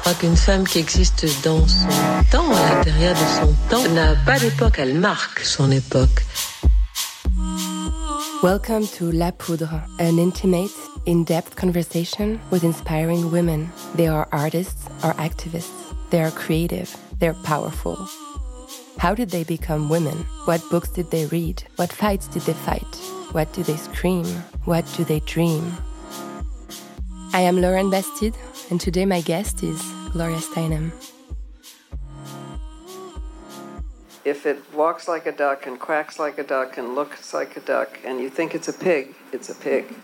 crois qu'une femme qui existe dans son temps, à l'intérieur de son temps, n'a pas d'époque, elle marque son époque. Welcome to La Poudre, an intimate, in depth conversation with inspiring women. They are artists or activists. They are creative. They're powerful. How did they become women? What books did they read? What fights did they fight? What do they scream? What do they dream? I am Lauren Bastide, and today my guest is Gloria Steinem. if it walks like a duck and quacks like a duck and looks like a duck and you think it's a pig, it's a pig.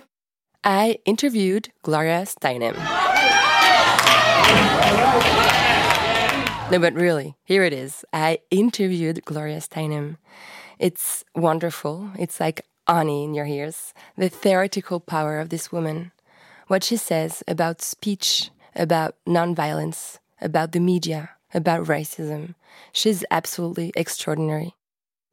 I interviewed Gloria Steinem. No, but really, here it is. I interviewed Gloria Steinem. It's wonderful. It's like honey in your ears. The theoretical power of this woman. What she says about speech, about nonviolence, about the media, about racism. She's absolutely extraordinary.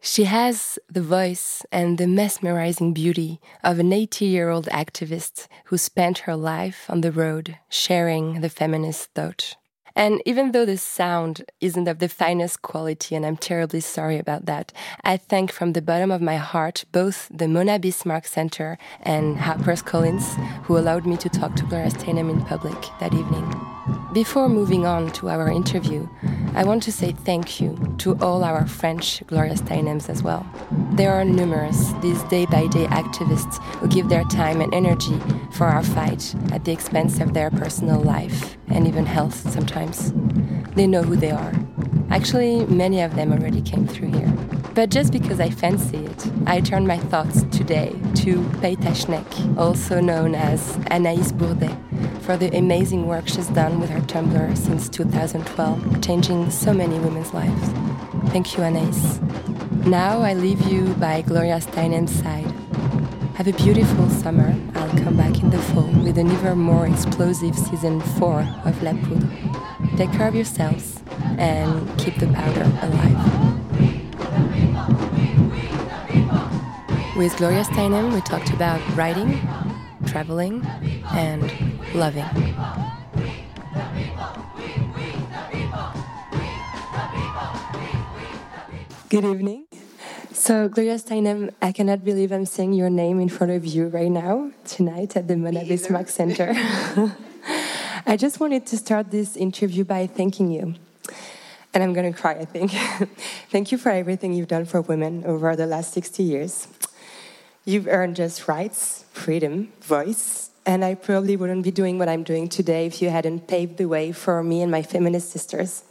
She has the voice and the mesmerizing beauty of an 80 year old activist who spent her life on the road sharing the feminist thought. And even though the sound isn't of the finest quality, and I'm terribly sorry about that, I thank from the bottom of my heart both the Mona Bismarck Center and HarperCollins, who allowed me to talk to Gloria Steinem in public that evening. Before moving on to our interview, I want to say thank you to all our French Gloria Steinems as well. There are numerous, these day by day activists who give their time and energy for our fight at the expense of their personal life and even health sometimes. They know who they are. Actually, many of them already came through here. But just because I fancy it, I turn my thoughts today to Paye ta Schnek, also known as Anaïs Bourdet, for the amazing work she's done with her Tumblr since 2012, changing so many women's lives. Thank you, Anaïs. Now I leave you by Gloria Steinem's side. Have a beautiful summer. I'll come back in the fall with an even more explosive season 4 of La Poudre. Take care of yourselves and keep the powder alive. With Gloria Steinem, we talked about writing, traveling, and loving. Good evening. So, Gloria Steinem, I cannot believe I'm saying your name in front of you right now, tonight at the Mona Bismarck Center. I just wanted to start this interview by thanking you. And I'm going to cry, I think. Thank you for everything you've done for women over the last 60 years. You've earned just rights, freedom, voice, and I probably wouldn't be doing what I'm doing today if you hadn't paved the way for me and my feminist sisters.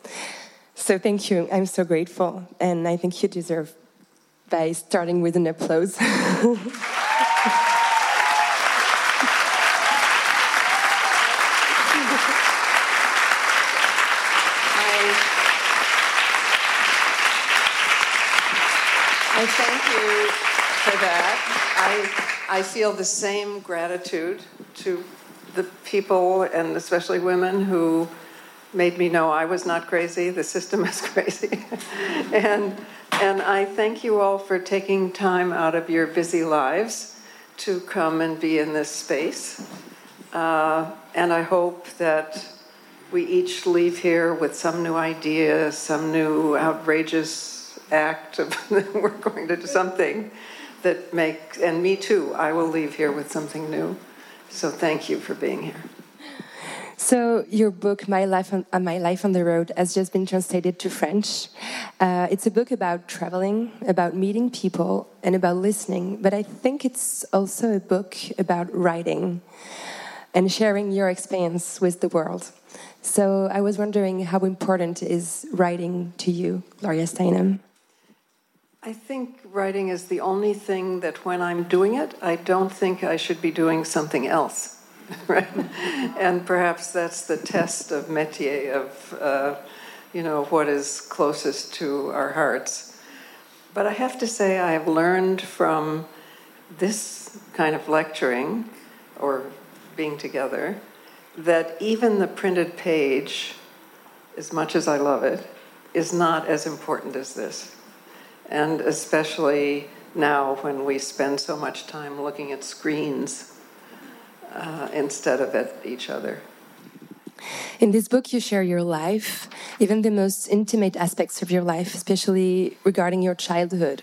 So thank you. I'm so grateful, and I think you deserve by starting with an applause. I thank you for that. I, I feel the same gratitude to the people and especially women who made me know I was not crazy, the system is crazy. and, and I thank you all for taking time out of your busy lives to come and be in this space. Uh, and I hope that we each leave here with some new idea, some new outrageous act of we're going to do something that makes, and me too, I will leave here with something new. So thank you for being here. So your book, My Life on, uh, My Life on the Road, has just been translated to French. Uh, it's a book about traveling, about meeting people, and about listening. But I think it's also a book about writing and sharing your experience with the world. So I was wondering how important is writing to you, Gloria Steinem? I think writing is the only thing that when I'm doing it, I don't think I should be doing something else. And perhaps that's the test of métier, of uh, you know, what is closest to our hearts. But I have to say, I have learned from this kind of lecturing or being together that even the printed page, as much as I love it, is not as important as this. And especially now when we spend so much time looking at screens uh, instead of at each other. In this book, you share your life, even the most intimate aspects of your life, especially regarding your childhood.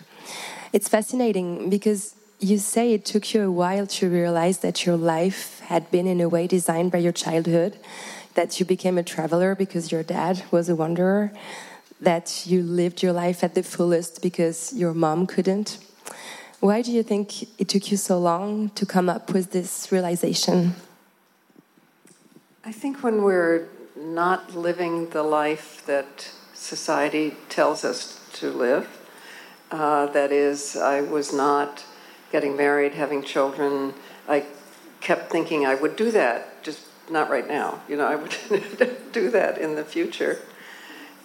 It's fascinating because you say it took you a while to realize that your life had been, in a way, designed by your childhood, that you became a traveler because your dad was a wanderer, that you lived your life at the fullest because your mom couldn't. Why do you think it took you so long to come up with this realization? I think when we're not living the life that society tells us to live, uh, that is, I was not getting married, having children. I kept thinking I would do that, just not right now. You know, I would do that in the future.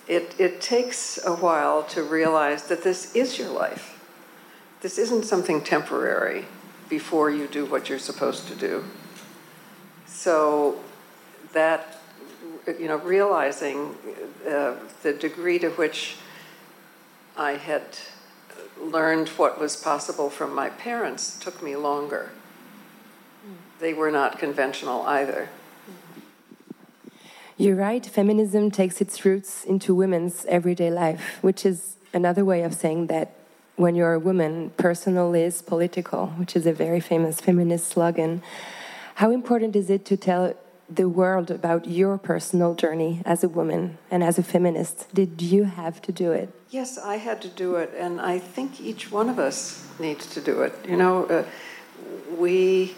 It, it takes a while to realize that this is your life. This isn't something temporary before you do what you're supposed to do. So that, you know, realizing uh, the degree to which I had learned what was possible from my parents took me longer. They were not conventional either. You're right, feminism takes its roots into women's everyday life, which is another way of saying that when you're a woman, personal is political, which is a very famous feminist slogan. How important is it to tell the world about your personal journey as a woman and as a feminist. Did you have to do it? Yes, I had to do it, and I think each one of us needs to do it. You know, uh, we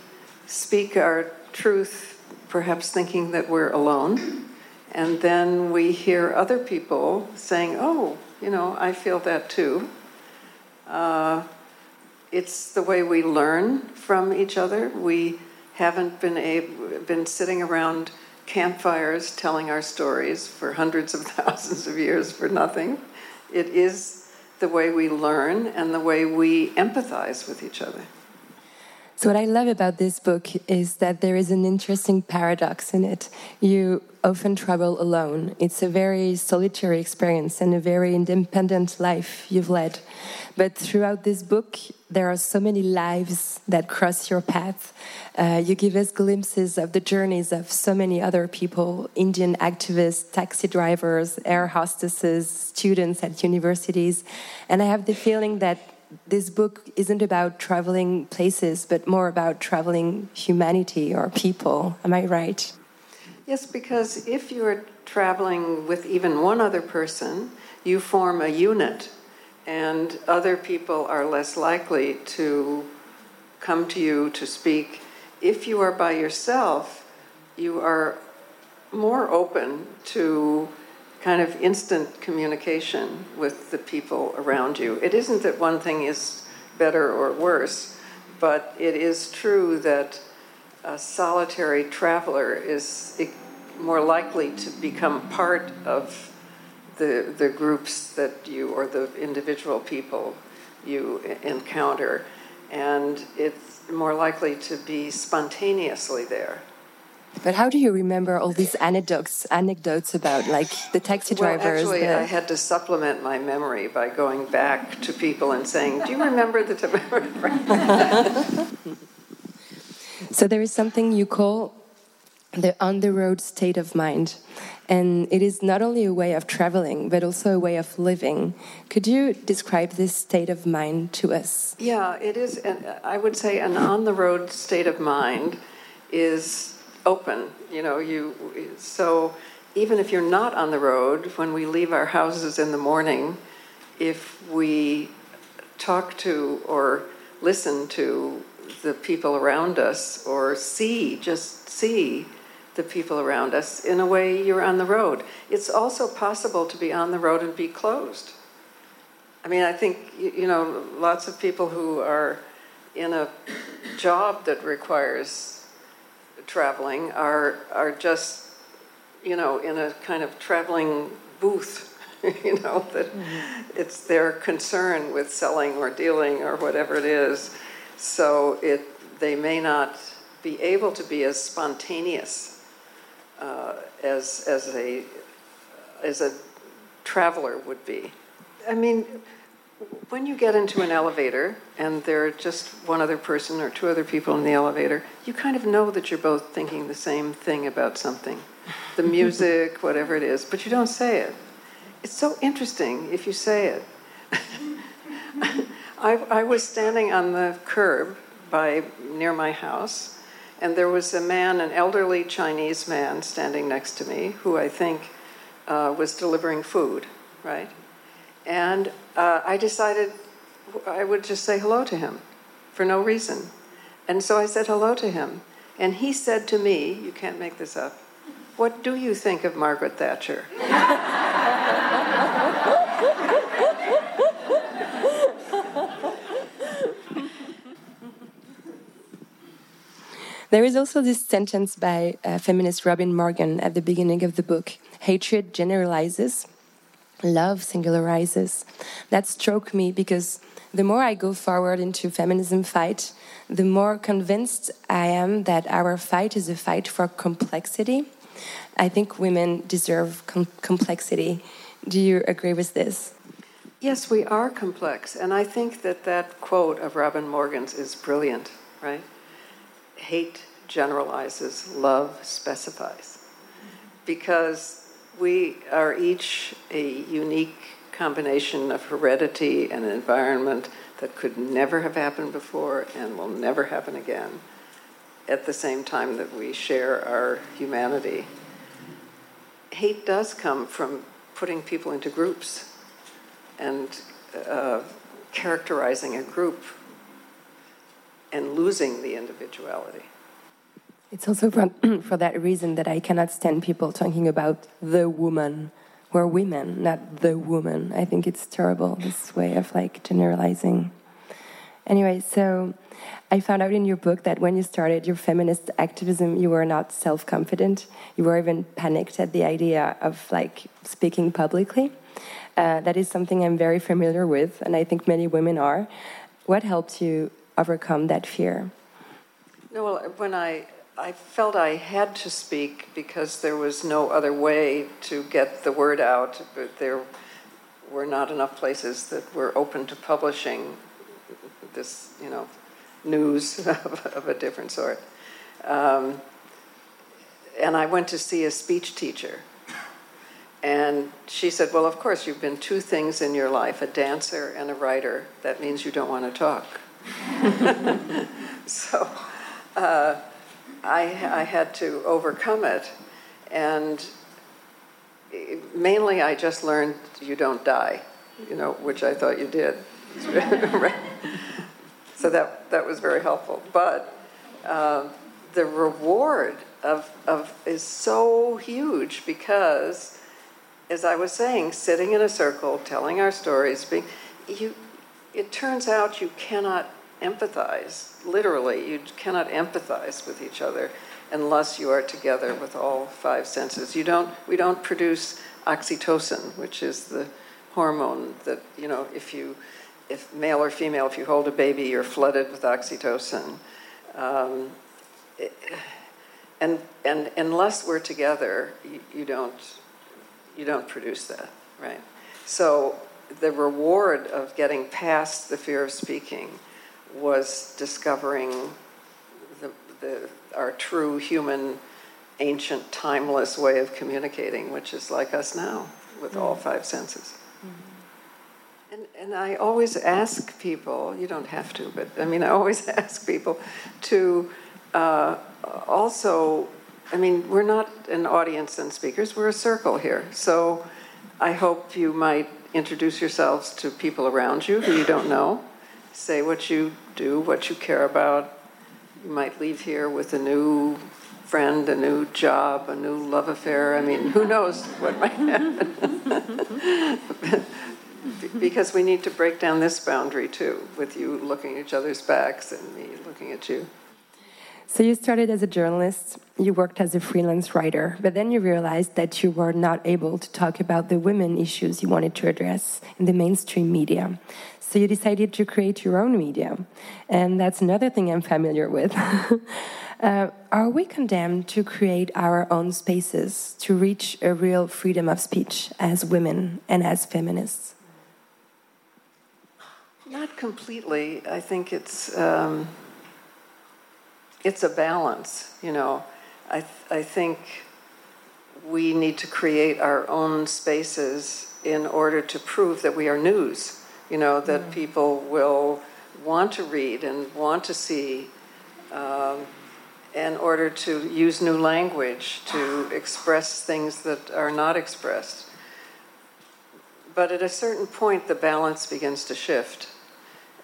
speak our truth, perhaps thinking that we're alone, and then we hear other people saying, Oh, you know, I feel that too. Uh, it's the way we learn from each other. We haven't been able, been sitting around campfires telling our stories for hundreds of thousands of years for nothing. It is the way we learn and the way we empathize with each other. So, what I love about this book is that there is an interesting paradox in it. You often travel alone. It's a very solitary experience and a very independent life you've led. But throughout this book, there are so many lives that cross your path. Uh, you give us glimpses of the journeys of so many other people Indian activists, taxi drivers, air hostesses, students at universities. And I have the feeling that this book isn't about traveling places, but more about traveling humanity or people. Am I right? Yes, because if you're traveling with even one other person, you form a unit, and other people are less likely to come to you to speak. If you are by yourself, you are more open to kind of instant communication with the people around you. It isn't that one thing is better or worse, but it is true that a solitary traveler is more likely to become part of the, the groups that you or the individual people you encounter, and it's more likely to be spontaneously there. But how do you remember all these anecdotes anecdotes about like the taxi drivers? Well, actually, the... I had to supplement my memory by going back to people and saying, "Do you remember the?" so there is something you call the on the road state of mind. And it is not only a way of traveling, but also a way of living. Could you describe this state of mind to us? Yeah, it is. An, I would say an on the road state of mind is open. You know, you so even if you're not on the road, when we leave our houses in the morning, if we talk to or listen to the people around us or see, just see the people around us, in a way you're on the road. It's also possible to be on the road and be closed. I mean, I think, you know, lots of people who are in a job that requires traveling are are just you know in a kind of traveling booth, you know, that mm-hmm. it's their concern with selling or dealing or whatever it is. So it, they may not be able to be as spontaneous uh, as, as, a, as a traveler would be. I mean, when you get into an elevator and there are just one other person or two other people in the elevator, you kind of know that you're both thinking the same thing about something the music, whatever it is, but you don't say it. It's so interesting if you say it. I, I was standing on the curb by near my house, and there was a man, an elderly Chinese man, standing next to me, who I think uh, was delivering food, right? And uh, I decided I would just say hello to him for no reason. And so I said hello to him. And he said to me, You can't make this up, what do you think of Margaret Thatcher? There is also this sentence by uh, feminist Robin Morgan at the beginning of the book Hatred generalizes, love singularizes. That struck me because the more I go forward into feminism fight, the more convinced I am that our fight is a fight for complexity. I think women deserve com complexity. Do you agree with this? Yes, we are complex. And I think that that quote of Robin Morgan's is brilliant, right? Hate generalizes, love specifies. Because we are each a unique combination of heredity and environment that could never have happened before and will never happen again at the same time that we share our humanity. Hate does come from putting people into groups and uh, characterizing a group and losing the individuality. It's also for, that reason that I cannot stand people talking about the woman. We're women, not the woman. I think it's terrible, this way of like generalizing. Anyway, so I found out in your book that when you started your feminist activism, you were not self confident. You were even panicked at the idea of like speaking publicly. Uh, that is something I'm very familiar with, and I think many women are. What helped you overcome that fear? No, well, when I I felt I had to speak because there was no other way to get the word out. But there were not enough places that were open to publishing this, you know, news of, of a different sort. Um, and I went to see a speech teacher. And she said, Well, of course, you've been two things in your life a dancer and a writer. That means you don't want to talk. so, uh, I, I had to overcome it. And mainly I just learned you don't die, you know, which I thought you did. so that, that was very helpful. But uh, the reward of, of is so huge because, as I was saying, sitting in a circle, telling our stories, being, you, it turns out you cannot empathize. Literally, you cannot empathize with each other unless you are together with all five senses. You don't, we don't produce oxytocin, which is the hormone that, you know, if you, if male or female, if you hold a baby, you're flooded with oxytocin. Um, and, and unless we're together, you, you, don't, you don't produce that, right? So the reward of getting past the fear of speaking was discovering the, the, our true human, ancient, timeless way of communicating, which is like us now with mm-hmm. all five senses. Mm-hmm. And, and I always ask people, you don't have to, but I mean, I always ask people to uh, also, I mean, we're not an audience and speakers, we're a circle here. So I hope you might introduce yourselves to people around you who you don't know say what you do, what you care about. You might leave here with a new friend, a new job, a new love affair. I mean, who knows what might happen? because we need to break down this boundary too, with you looking at each other's backs and me looking at you. So you started as a journalist, you worked as a freelance writer, but then you realized that you were not able to talk about the women issues you wanted to address in the mainstream media. So you decided to create your own media. And that's another thing I'm familiar with. uh, are we condemned to create our own spaces to reach a real freedom of speech as women and as feminists? Not completely. I think it's. Um it's a balance, you know. I, th- I think we need to create our own spaces in order to prove that we are news, you know, that mm. people will want to read and want to see um, in order to use new language to express things that are not expressed. But at a certain point, the balance begins to shift,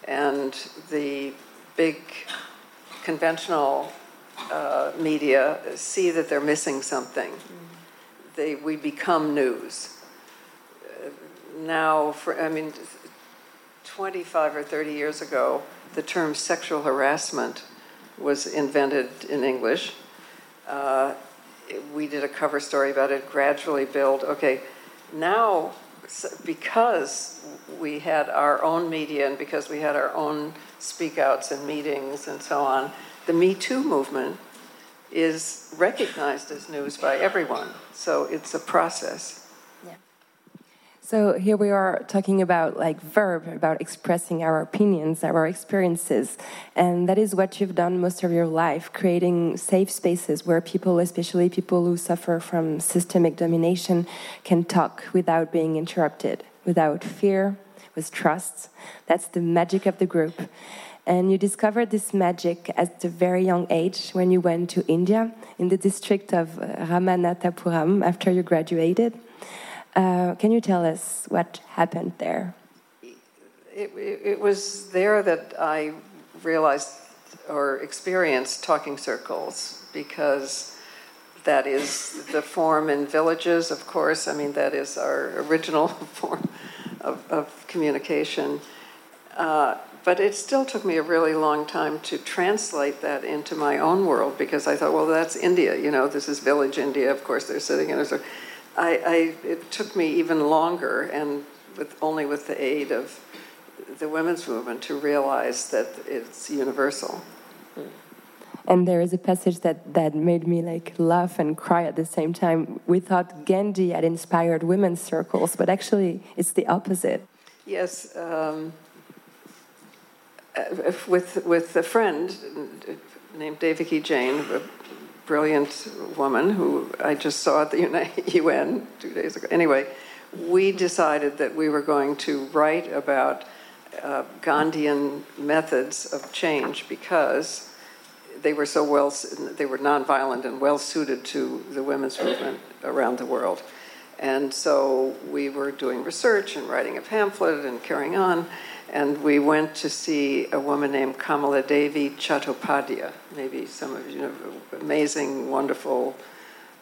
and the big conventional uh, media see that they're missing something. Mm. They, we become news. Uh, now, for, I mean, 25 or 30 years ago, the term sexual harassment was invented in English. Uh, we did a cover story about it, gradually build. Okay, now, because we had our own media and because we had our own speak outs and meetings and so on, the Me Too movement is recognized as news by everyone. So it's a process. So here we are talking about like verb, about expressing our opinions, our experiences, and that is what you've done most of your life, creating safe spaces where people, especially people who suffer from systemic domination, can talk without being interrupted, without fear, with trust. That's the magic of the group. And you discovered this magic at a very young age when you went to India in the district of Ramanathapuram after you graduated. Uh, can you tell us what happened there? It, it, it, was there that I realized or experienced talking circles because that is the form in villages, of course. I mean, that is our original form of, of communication. Uh, but it still took me a really long time to translate that into my own world because I thought, well, that's India. You know, this is village India. Of course, they're sitting in. So, I, I it took me even longer, and with only with the aid of the women's movement, to realize that it's universal. And there is a passage that, that made me like laugh and cry at the same time. We thought Gandhi had inspired women's circles, but actually it's the opposite. Yes, um, uh, with with a friend named Devaki Jain, brilliant woman who I just saw at the UN two days ago. Anyway, we decided that we were going to write about uh, Gandhian methods of change because they were so well, they were nonviolent and well suited to the women's movement around the world. And so we were doing research and writing a pamphlet and carrying on and we went to see a woman named Kamala Devi Chattopadhyay. Maybe some of you know, amazing, wonderful,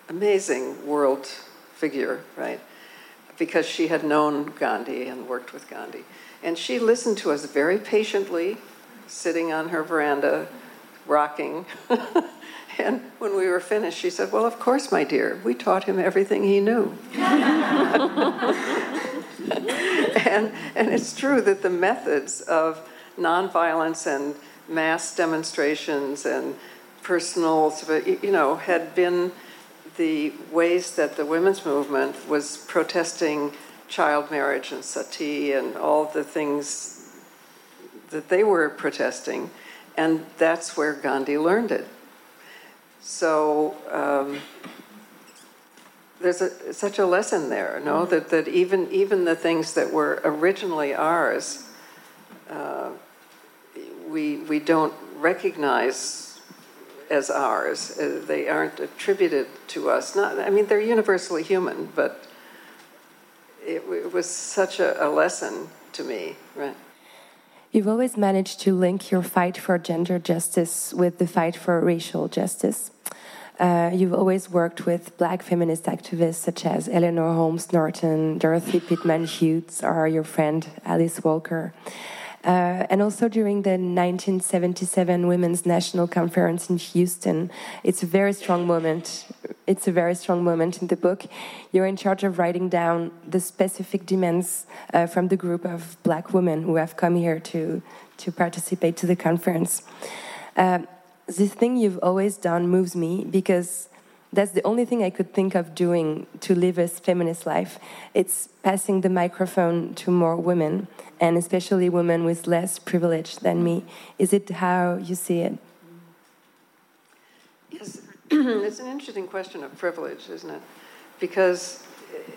amazing world figure, right? Because she had known Gandhi and worked with Gandhi. And she listened to us very patiently, sitting on her veranda, rocking. and when we were finished, she said, Well, of course, my dear, we taught him everything he knew. and, and it's true that the methods of nonviolence and mass demonstrations and personal, you know, had been the ways that the women's movement was protesting child marriage and sati and all the things that they were protesting. And that's where Gandhi learned it. So, um, there's a, such a lesson there, no? Mm-hmm. That, that even, even the things that were originally ours, uh, we, we don't recognize as ours. Uh, they aren't attributed to us. Not, I mean, they're universally human, but it, it was such a, a lesson to me, right? You've always managed to link your fight for gender justice with the fight for racial justice. Uh, you've always worked with black feminist activists such as Eleanor Holmes Norton, Dorothy Pitman Hughes, or your friend Alice Walker. Uh, and also during the 1977 Women's National Conference in Houston, it's a very strong moment. It's a very strong moment in the book. You're in charge of writing down the specific demands uh, from the group of black women who have come here to, to participate to the conference. Uh, this thing you've always done moves me because that's the only thing I could think of doing to live a feminist life. It's passing the microphone to more women, and especially women with less privilege than me. Is it how you see it? Yes, it's an interesting question of privilege, isn't it? Because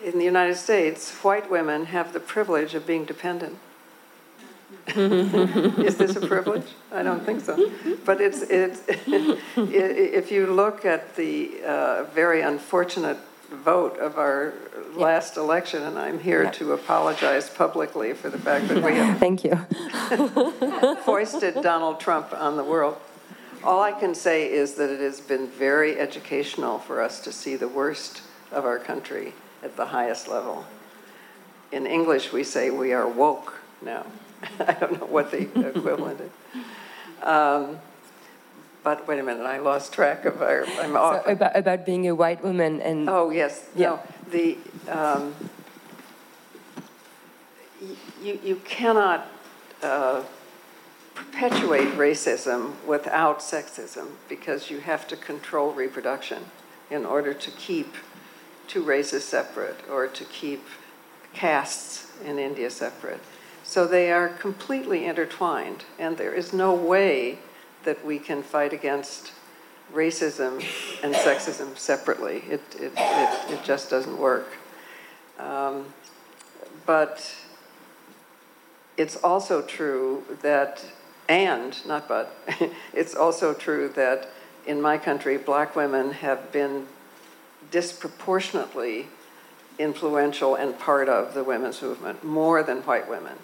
in the United States, white women have the privilege of being dependent. Is this a privilege? I don't think so. But it's, it's if you look at the uh, very unfortunate vote of our last election, and I'm here to apologize publicly for the fact that we have Thank you. foisted Donald Trump on the world. All I can say is that it has been very educational for us to see the worst of our country at the highest level. In English, we say we are woke now. I don't know what the equivalent is. Um, but wait a minute, I lost track of our. I'm off. So about, about being a white woman and. Oh yes, Yeah. no. The um, y- you you cannot uh, perpetuate racism without sexism because you have to control reproduction in order to keep two races separate or to keep castes in India separate. So they are completely intertwined, and there is no way that we can fight against racism and sexism separately. It, it, it, it just doesn't work. Um, but it's also true that, and, not but, it's also true that in my country, black women have been disproportionately influential and part of the women's movement, more than white women.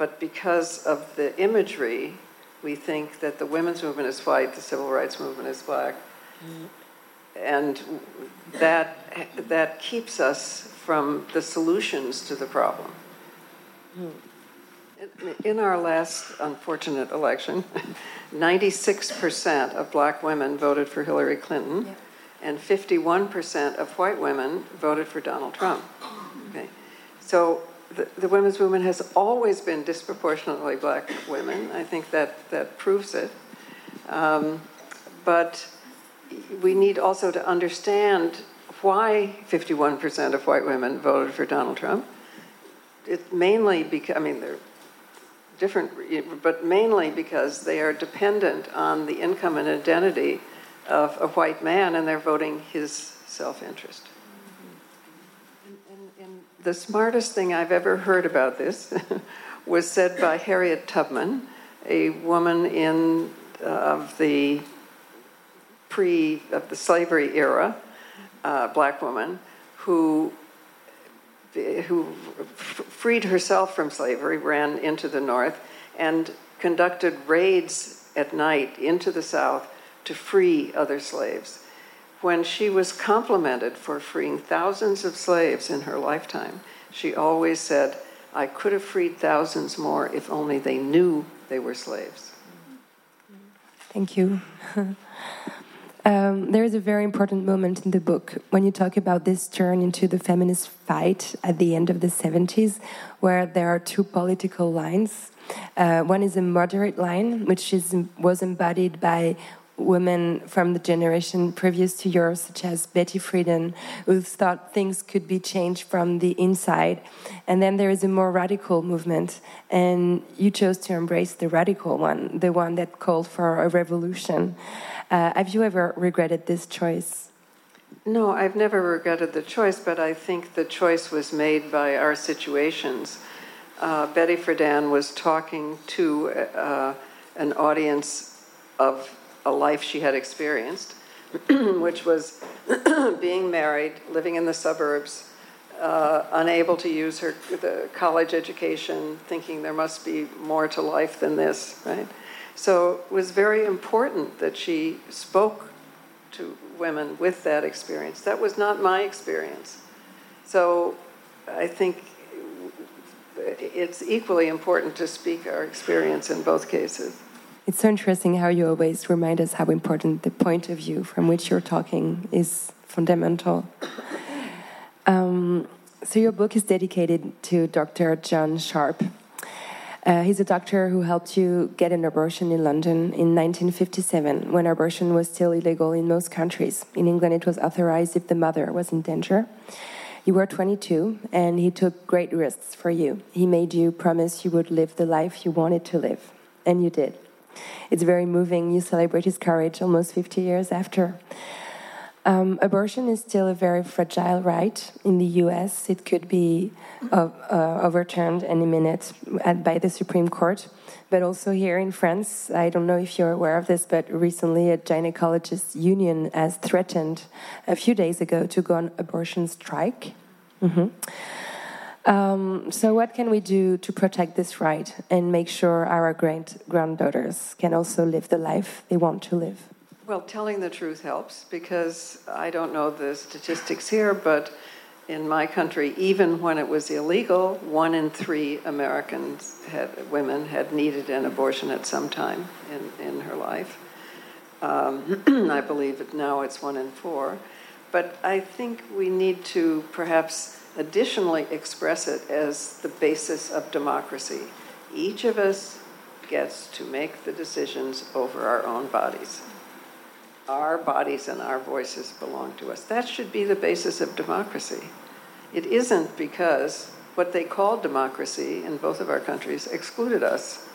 But because of the imagery, we think that the women's movement is white, the civil rights movement is black. And that, that keeps us from the solutions to the problem. In our last unfortunate election, 96% of black women voted for Hillary Clinton, and 51% of white women voted for Donald Trump. Okay. So the, the women's movement has always been disproportionately black women. I think that, that proves it. Um, but we need also to understand why 51% of white women voted for Donald Trump. It mainly because, I mean, they're different, but mainly because they are dependent on the income and identity of a white man and they're voting his self interest. The smartest thing I've ever heard about this was said by Harriet Tubman, a woman in uh, of the pre of the slavery era, uh, black woman who who freed herself from slavery, ran into the north, and conducted raids at night into the south to free other slaves. When she was complimented for freeing thousands of slaves in her lifetime, she always said, I could have freed thousands more if only they knew they were slaves. Thank you. um, there is a very important moment in the book when you talk about this turn into the feminist fight at the end of the 70s, where there are two political lines. Uh, one is a moderate line, which is, was embodied by women from the generation previous to yours, such as Betty Friedan, who thought things could be changed from the inside. And then there is a more radical movement, and you chose to embrace the radical one, the one that called for a revolution. Uh, have you ever regretted this choice? No, I've never regretted the choice, but I think the choice was made by our situations. Uh, Betty Friedan was talking to uh, an audience of a life she had experienced, which was being married, living in the suburbs, uh, unable to use her the college education, thinking there must be more to life than this, right? So it was very important that she spoke to women with that experience. That was not my experience. So I think it's equally important to speak our experience in both cases. It's so interesting how you always remind us how important the point of view from which you're talking is fundamental. Um, so, your book is dedicated to Dr. John Sharp. Uh, he's a doctor who helped you get an abortion in London in 1957 when abortion was still illegal in most countries. In England, it was authorized if the mother was in danger. You were 22, and he took great risks for you. He made you promise you would live the life you wanted to live, and you did. It's very moving. You celebrate his courage almost 50 years after. Um, abortion is still a very fragile right in the US. It could be uh, uh, overturned any minute at, by the Supreme Court. But also here in France, I don't know if you're aware of this, but recently a gynecologist union has threatened a few days ago to go on abortion strike. Mm -hmm. Um, so, what can we do to protect this right and make sure our grand granddaughters can also live the life they want to live? Well, telling the truth helps because I don't know the statistics here, but in my country, even when it was illegal, one in three Americans had women had needed an abortion at some time in, in her life. Um, I believe that now it's one in four. But I think we need to perhaps additionally express it as the basis of democracy. Each of us gets to make the decisions over our own bodies. Our bodies and our voices belong to us. That should be the basis of democracy. It isn't because what they called democracy in both of our countries excluded us.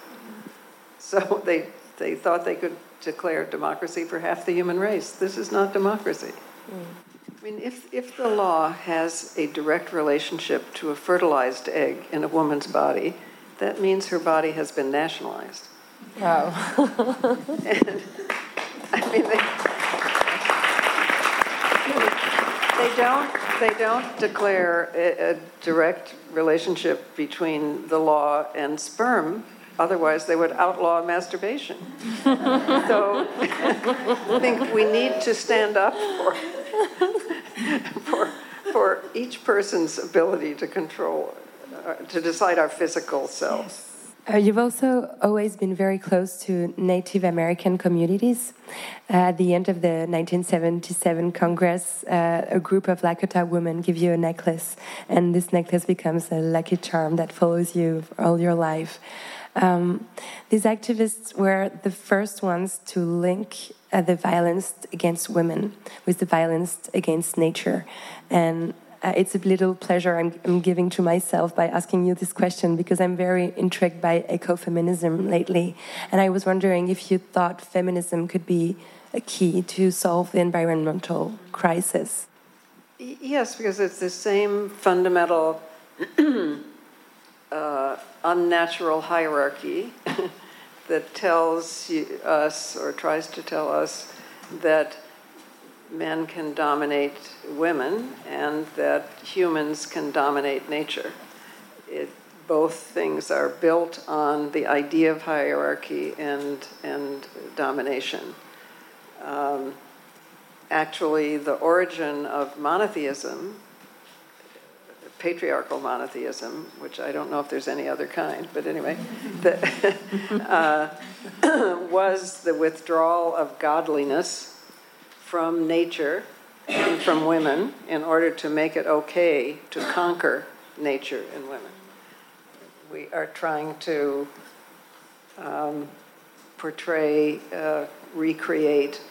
So they, they thought they could declare democracy for half the human race. This is not democracy. Mm. I mean, if, if the law has a direct relationship to a fertilized egg in a woman's body, that means her body has been nationalized. Wow. and, I mean, they, they don't they don't declare a, a, direct relationship between the law and sperm. Otherwise, they would outlaw masturbation. so I think we need to stand up for, for, for each person's ability to control, uh, to decide our physical self. Uh, you've also always been very close to Native American communities. Uh, at the end of the 1977 Congress, uh, a group of Lakota women give you a necklace, and this necklace becomes a lucky charm that follows you all your life. Um, these activists were the first ones to link uh, the violence against women with the violence against nature. And uh, it's a little pleasure I'm, I'm, giving to myself by asking you this question because I'm very intrigued by ecofeminism lately. And I was wondering if you thought feminism could be a key to solve the environmental crisis. Yes, because it's the same fundamental uh, unnatural hierarchy that tells us or tries to tell us that men can dominate women and that humans can dominate nature. It, both things are built on the idea of hierarchy and, and domination. Um, actually, the origin of monotheism, patriarchal monotheism, which I don't know if there's any other kind, but anyway, the, uh, was the withdrawal of godliness from nature and from women in order to make it okay to conquer nature and women. We are trying to um, portray, uh, recreate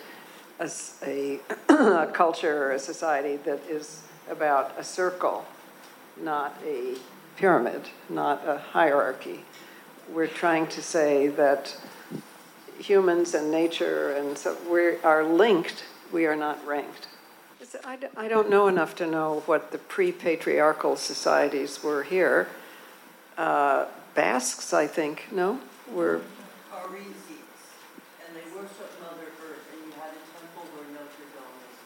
a, a, a culture or a society that is about a circle, not a pyramid, not a hierarchy. We're trying to say that humans and nature and so we are linked we are not ranked. I don't know enough to know what the pre patriarchal societies were here. Uh, Basques, I think, no? Were. Parisians, and they worship Mother Earth, and you had a temple where Notre Dame is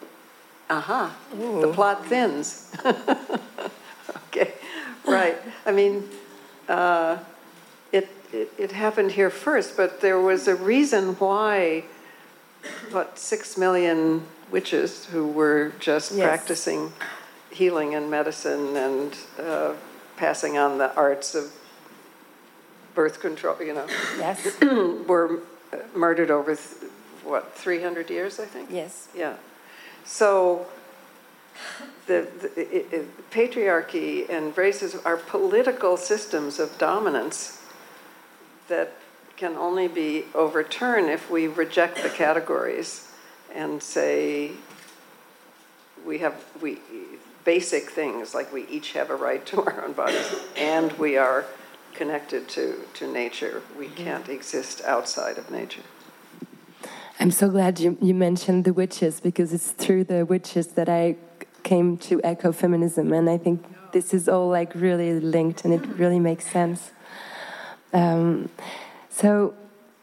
today. Aha, the plot thins. right. I mean, uh, it, it, it happened here first, but there was a reason why what, six million witches who were just yes. practicing healing and medicine and uh, passing on the arts of birth control, you know, Yes. were murdered over, th- what, 300 years, I think? yes. Yeah. So the, the it, it, patriarchy and racism are political systems of dominance that can only be overturned if we reject the categories and say we have we basic things like we each have a right to our own bodies and we are connected to, to nature. We mm-hmm. can't exist outside of nature. I'm so glad you, you mentioned the witches because it's through the witches that I came to ecofeminism, and I think this is all like really linked, and it really makes sense. Um, so,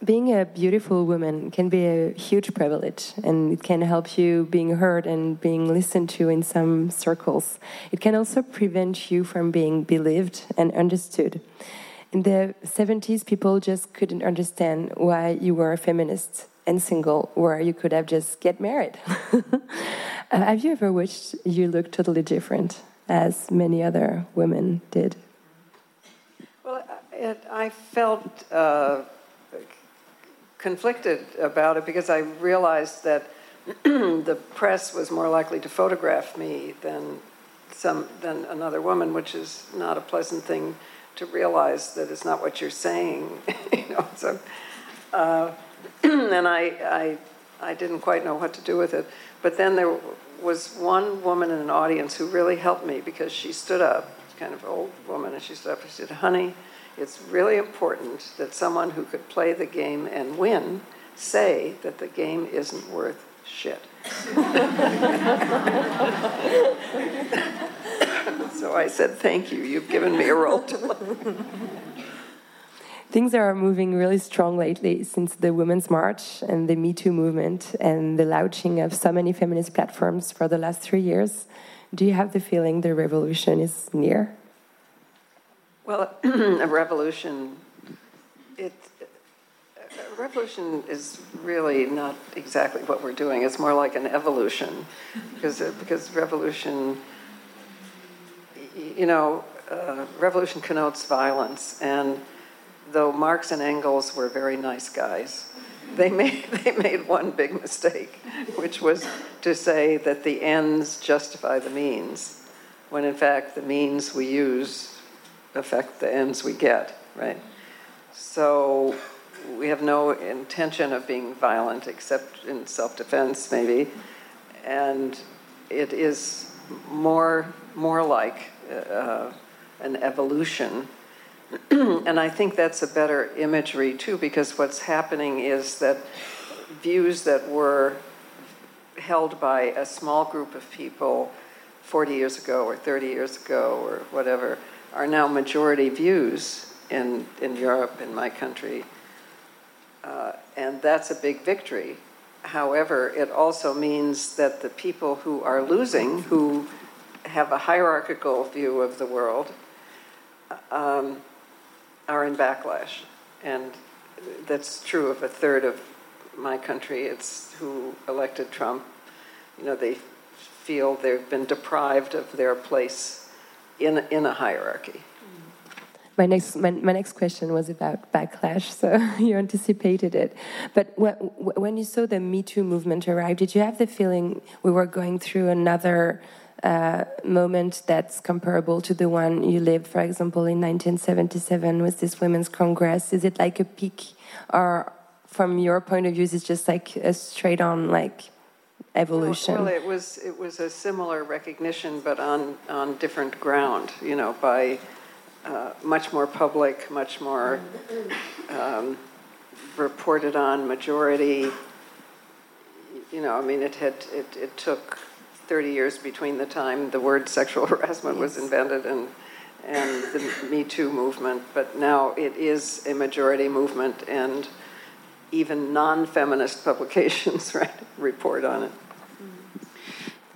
being a beautiful woman can be a huge privilege, and it can help you being heard and being listened to in some circles. It can also prevent you from being believed and understood. In the 70s, people just couldn't understand why you were a feminist and single, where you could have just get married. uh, have you ever wished you looked totally different, as many other women did? Well, it, I felt uh, conflicted about it because I realized that the press was more likely to photograph me than some than another woman, which is not a pleasant thing to realize that it's not what you're saying. you know, so uh, and I, I I didn't quite know what to do with it. But then there was one woman in an audience who really helped me because she stood up, kind of old woman, and she stood up and said, "Honey." It's really important that someone who could play the game and win say that the game isn't worth shit. so I said, Thank you, you've given me a role to play. Things are moving really strong lately since the Women's March and the Me Too movement and the launching of so many feminist platforms for the last three years. Do you have the feeling the revolution is near? Well, a revolution, it, a revolution is really not exactly what we're doing. It's more like an evolution, because because revolution, you know, uh, revolution connotes violence, and though Marx and Engels were very nice guys, they made they made one big mistake, which was to say that the ends justify the means, when in fact the means we use affect the ends we get, right? So we have no intention of being violent except in self defense, maybe. And it is more, more like uh, an evolution. and I think that's a better imagery too, because what's happening is that views that were held by a small group of people 40 years ago or 30 years ago or whatever are now majority views in, in Europe, in my country. Uh, and that's a big victory. However, it also means that the people who are losing, who have a hierarchical view of the world, um, are in backlash. And that's true of a third of my country. It's who elected Trump. You know, they feel they've been deprived of their place in, in a hierarchy. My next, my, my next question was about backlash, so you anticipated it. But when, when you saw the Me Too movement arrive, did you have the feeling we were going through another uh, moment that's comparable to the one you lived, for example, in 1977 with this Women's Congress? Is it like a peak, or from your point of view, is it just like a straight on like evolution? Well, well, it was it was a similar recognition, but on on different ground. You know, by uh, much more public, much more um, reported on, majority. You know, I mean, it had it, it took 30 years between the time the word sexual harassment was invented and and the Me Too movement, but now it is a majority movement, and even non-feminist publications right, report on it.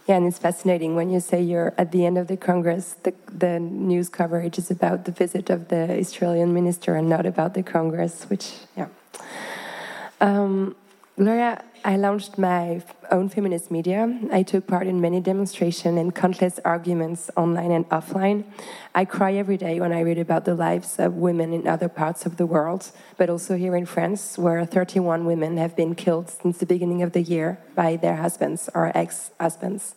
Yeah, and it's fascinating when you say you're at the end of the Congress, the, the news coverage is about the visit of the Australian minister and not about the Congress, which, yeah. Um, Gloria, I launched my own feminist media. I took part in many demonstrations and countless arguments online and offline. I cry every day when I read about the lives of women in other parts of the world, but also here in France, where 31 women have been killed since the beginning of the year by their husbands or ex husbands.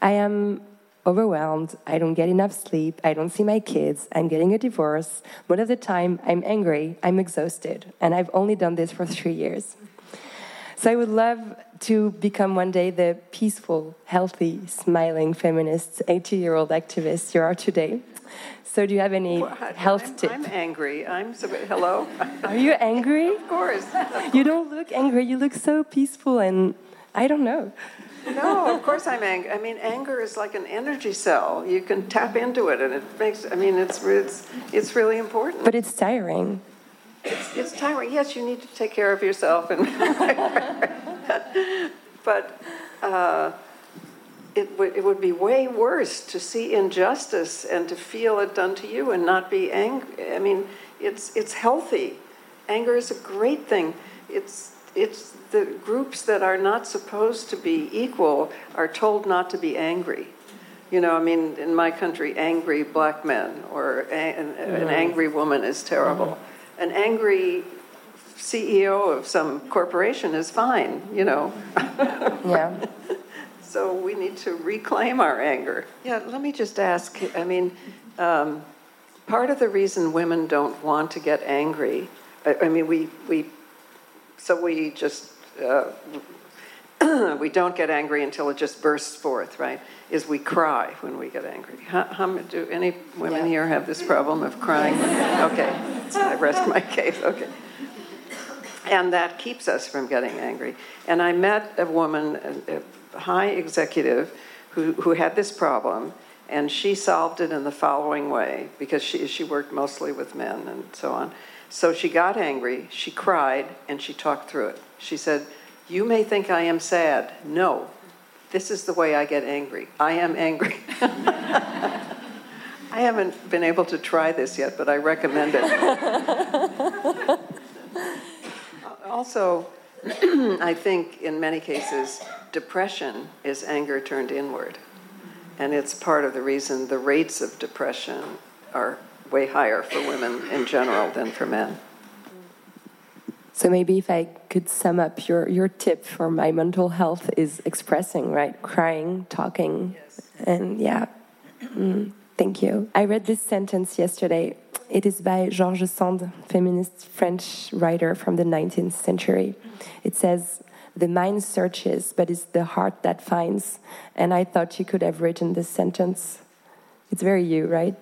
I am overwhelmed. I don't get enough sleep. I don't see my kids. I'm getting a divorce. Most of the time, I'm angry. I'm exhausted. And I've only done this for three years. So I would love to become one day the peaceful, healthy, smiling feminist 80 year old activist you are today. So do you have any Well, health I'm, tips? I'm angry. I'm so, hello. Are you angry? of course. You don't look angry. You look so peaceful and I don't know. No, of course I'm angry. I mean, anger is like an energy cell. You can tap into it, and it makes. I mean, it's it's it's really important. But it's tiring. It's, it's tiring. Yes, you need to take care of yourself, and but uh, it would it would be way worse to see injustice and to feel it done to you and not be angry. I mean, it's it's healthy. Anger is a great thing. It's it's the groups that are not supposed to be equal are told not to be angry. You know, I mean, in my country, angry black men or a, an, an angry woman is terrible. An angry CEO of some corporation is fine, you know. Yeah. So we need to reclaim our anger. Yeah, let me just ask I mean, um, part of the reason women don't want to get angry, I, I mean, we, we, so we just, uh, we don't get angry until it just bursts forth, right? Is we cry when we get angry. How, how do any women Yeah. here have this problem of crying? Okay, I rest my case. Okay. And that keeps us from getting angry. And I met a woman, a, a high executive, who, who had this problem, and she solved it in the following way because she, she worked mostly with men and so on. So she got angry, she cried, and she talked through it. She said, You may think I am sad. No, this is the way I get angry. I am angry. I haven't been able to try this yet, but I recommend it. also, I think in many cases, depression is anger turned inward. And it's part of the reason the rates of depression are way higher for women in general than for men. So maybe if I could sum up your, your tip for my mental health is expressing, right? Crying, talking, and yeah. Mm, thank you. I read this sentence yesterday. It is by George Sand, feminist French writer from the 19th century. It says, "The mind searches, but it's the heart that finds." And I thought you could have written this sentence. It's very you, right?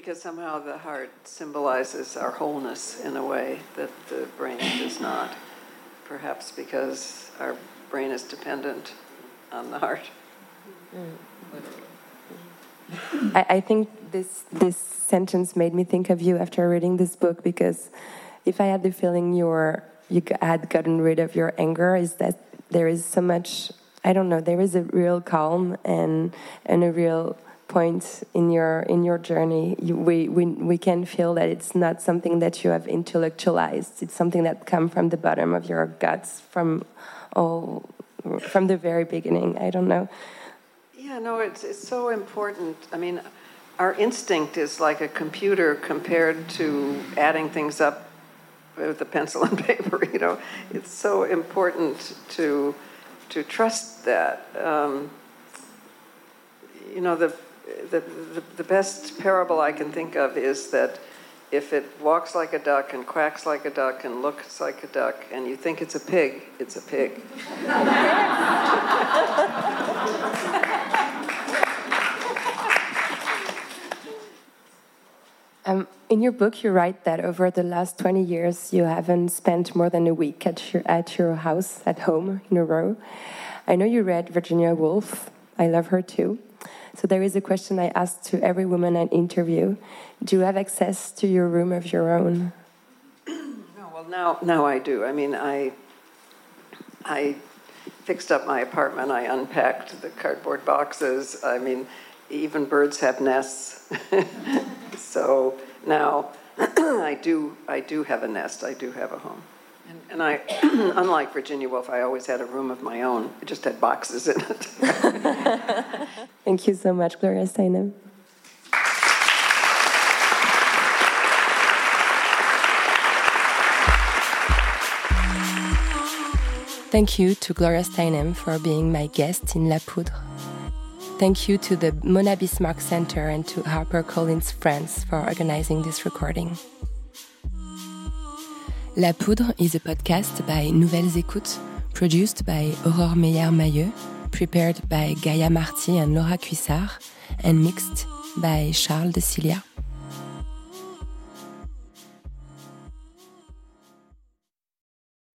Because somehow the heart symbolizes our wholeness in a way that the brain does not. Perhaps because our brain is dependent on the heart. Mm. I, I think this this sentence made me think of you after reading this book because if I had the feeling you were you had gotten rid of your anger, is that there is so much I don't know there is a real calm and and a real point in your in your journey. You, we, we we can feel that it's not something that you have intellectualized. It's something that comes from the bottom of your guts from all from the very beginning. I don't know. Yeah, no, it's, it's so important. I mean, our instinct is like a computer compared to adding things up with a pencil and paper, you know. It's so important to, to trust that. Um, you know, the, the, the, the best parable I can think of is that if it walks like a duck and quacks like a duck and looks like a duck and you think it's a pig, it's a pig. Um, in your book, you write that over the last 20 years, you haven't spent more than a week at your, at your house, at home, in a row. I know you read Virginia Woolf. I love her too. So there is a question I ask to every woman I interview Do you have access to your room of your own? No, well, now, now I do. I mean, I, I fixed up my apartment. I unpacked the cardboard boxes. I mean, even birds have nests. so now I do, I do have a nest. I do have a home. And, and I, unlike Virginia Woolf, I always had a room of my own. It just had boxes in it. Thank you so much, Gloria Steinem. Thank you to Gloria Steinem for being my guest in La Poudre. Thank you to the Mona Bismarck Center and to HarperCollins France for organizing this recording. La Poudre is a podcast by Nouvelles Écoutes, produced by Aurore Meyer-Mailleux, prepared by Gaia Marty and Laura Cuissard, and mixed by Charles de Cilia.